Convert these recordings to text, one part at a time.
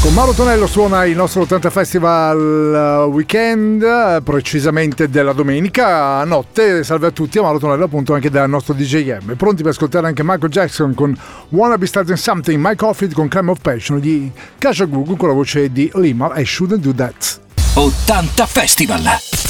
Con Mauro Tonello suona il nostro 80 Festival uh, Weekend, eh, precisamente della domenica notte. Salve a tutti, a Mauro Tonello appunto anche dal nostro DJM. Pronti per ascoltare anche Michael Jackson con Wanna Be Starting Something, Mike Offit con Crime of Passion di Kasha Gugu con la voce di Lima I Shouldn't Do That. 80 Festival.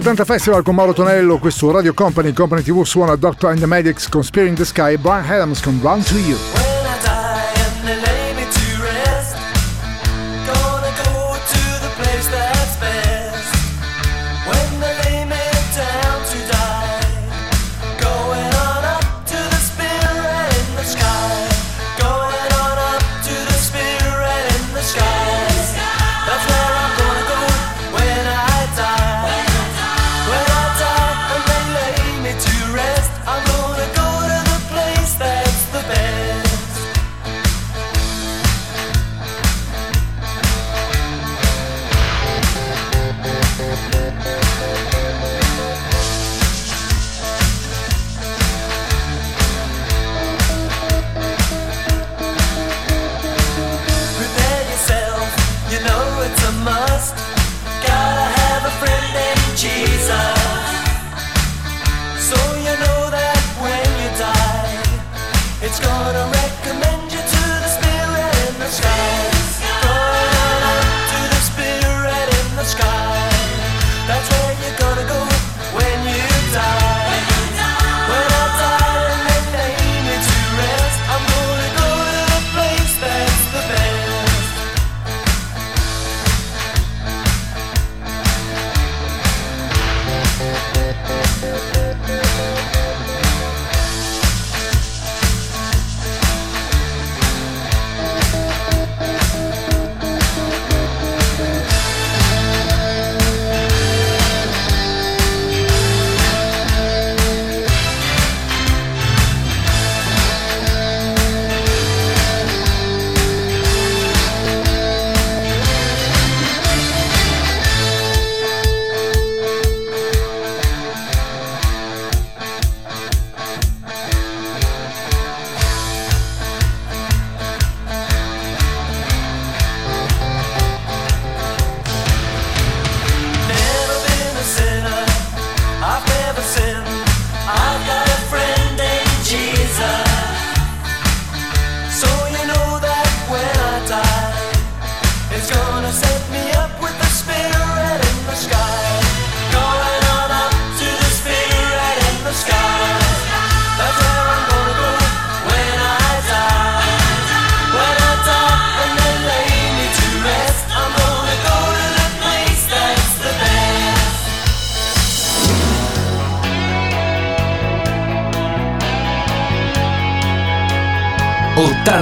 80 Festival con Mauro Tonello, questo Radio Company, Company TV suona Doctor and the Medics con Spirit in the Sky Brian Adams con Run to You.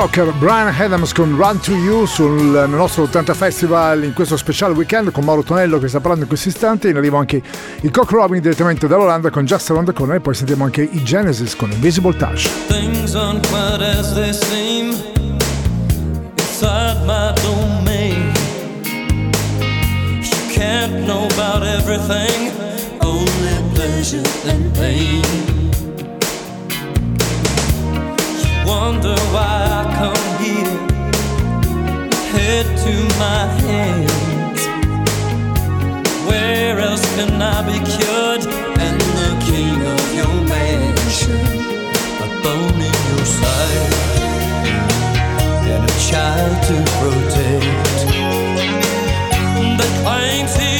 Rocker Brian Adams con Run to You sul nostro 80 Festival in questo speciale weekend con Mauro Tonello che sta parlando in questo istante. In arrivo anche il Cock Robin direttamente dall'Olanda con Just Around the Corner e poi sentiamo anche i Genesis con Invisible Touch. Things aren't quite as they seem inside my domain. You can't know about everything, only pleasure and pain. Wonder why I come here, head to my hands. Where else can I be cured? And the king of your mansion, a bone in your side, and a child to protect. That claims he's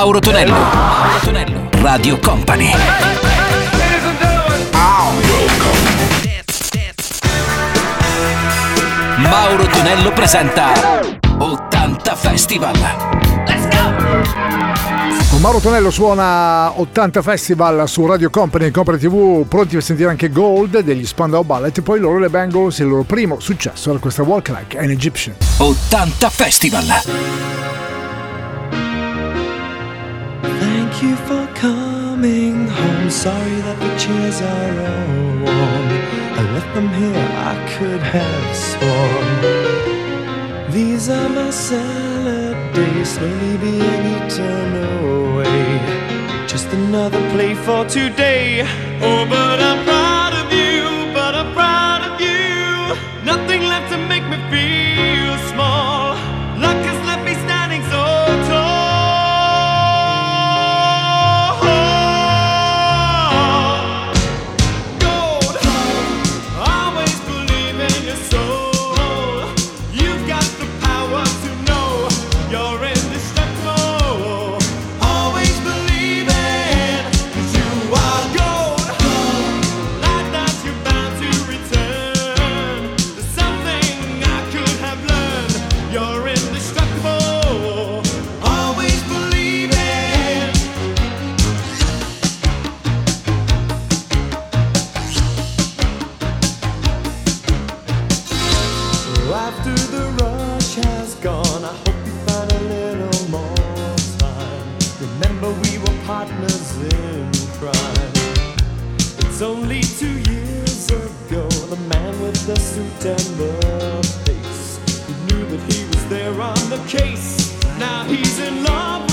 Mauro Tonello. Mauro Tonello. Radio Company. Mauro Tonello presenta 80 Festival. Let's go! Con Mauro Tonello suona 80 Festival su Radio Company e Company TV, pronti per sentire anche Gold degli Spandau Ballet e poi loro le Bengals il loro primo successo era questa Walk Like an Egyptian. 80 Festival. Thank you for coming home. Sorry that the chairs are all warm. I left them here, I could have sworn. These are my salad days, slowly being eaten away. Just another play for today. Oh, but I'm. after the rush has gone, I hope you find a little more time. Remember, we were partners in crime. It's only two years ago, the man with the suit and the face who knew that he was there on the case. Now he's in love.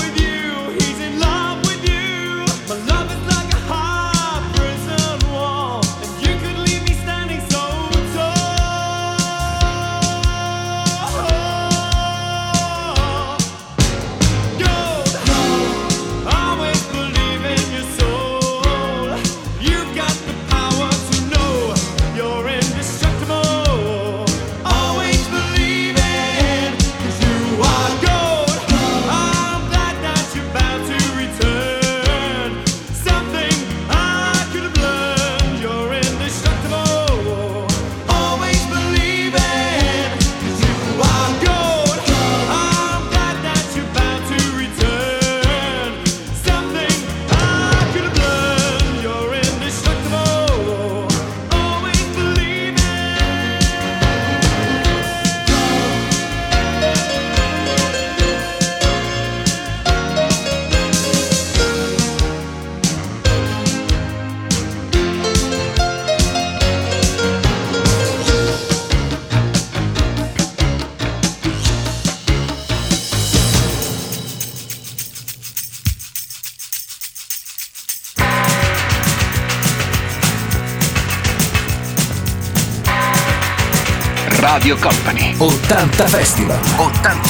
80 Festival. 80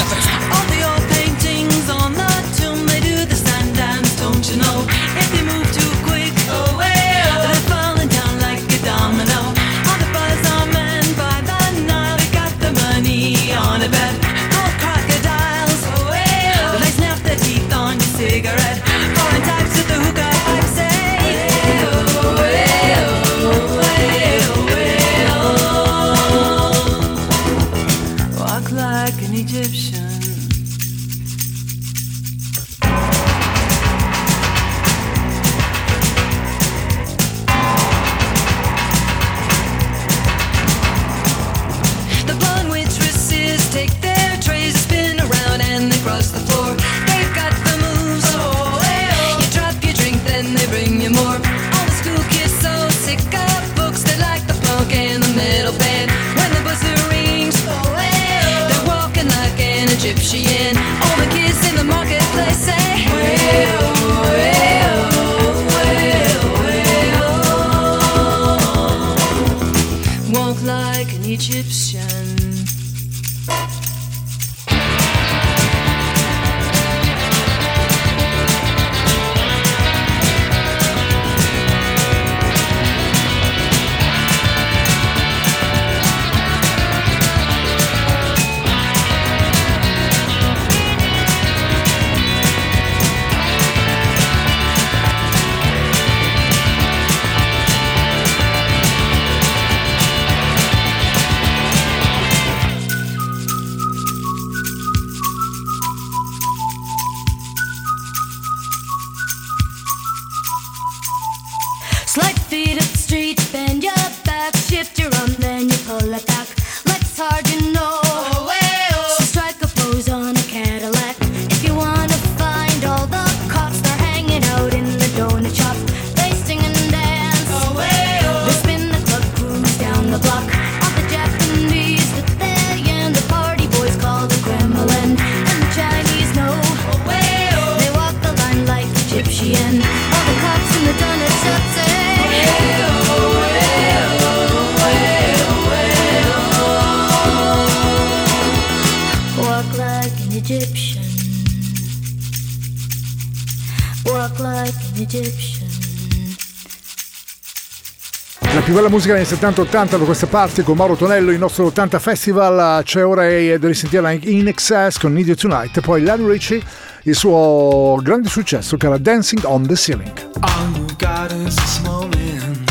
della musica negli 70-80 da questa parte con Mauro Tonello, il nostro 80 Festival, c'è ora di risentirla in excess con Need You Tonight, poi Larry Ricci, il suo grande successo che era Dancing on the Ceiling. All you got is this moment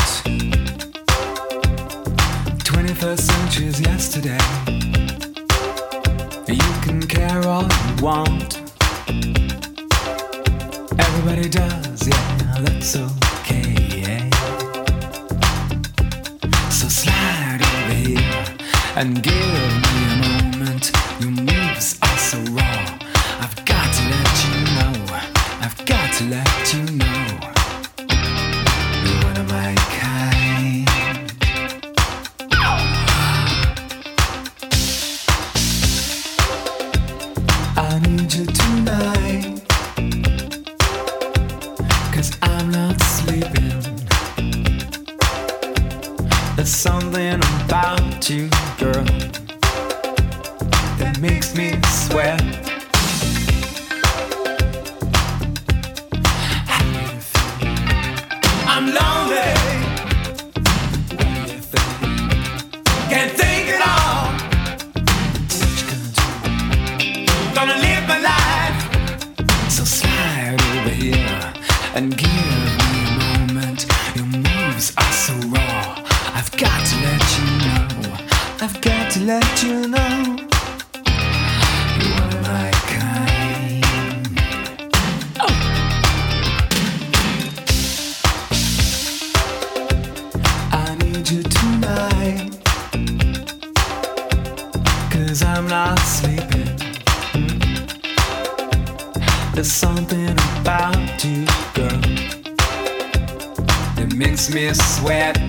21st century's yesterday. You can care all you want. Everybody does, yeah, that's so and give. I've got to let you know you are my kind. Oh. I need you tonight, cause I'm not sleeping. There's something about you, girl, that makes me sweat.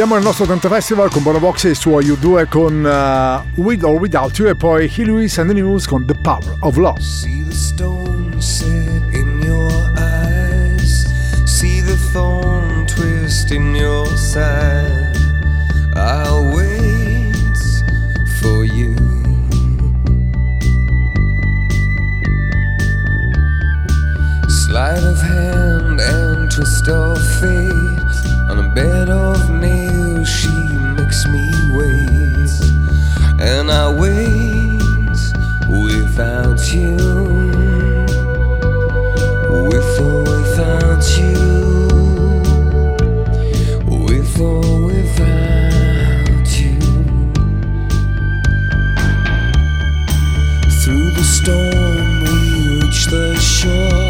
Chiudiamo il nostro 80 Festival con Bono Box e i suoi U2 con uh, With or Without You e poi He and the News con The Power of Love. See the stone set in your eyes, see the thorn twist in your side. I'll wait for you. Sleight of hand and twist of fate on a bed of And I wait without you? With or without you? With or without you? Through the storm, we reach the shore.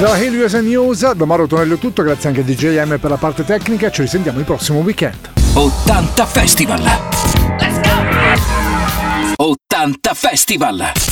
Dalla Haley USA News, da Mauro Tonello è tutto, grazie anche a DJM per la parte tecnica, ci risentiamo il prossimo weekend. 80 Festival. 80 Festival.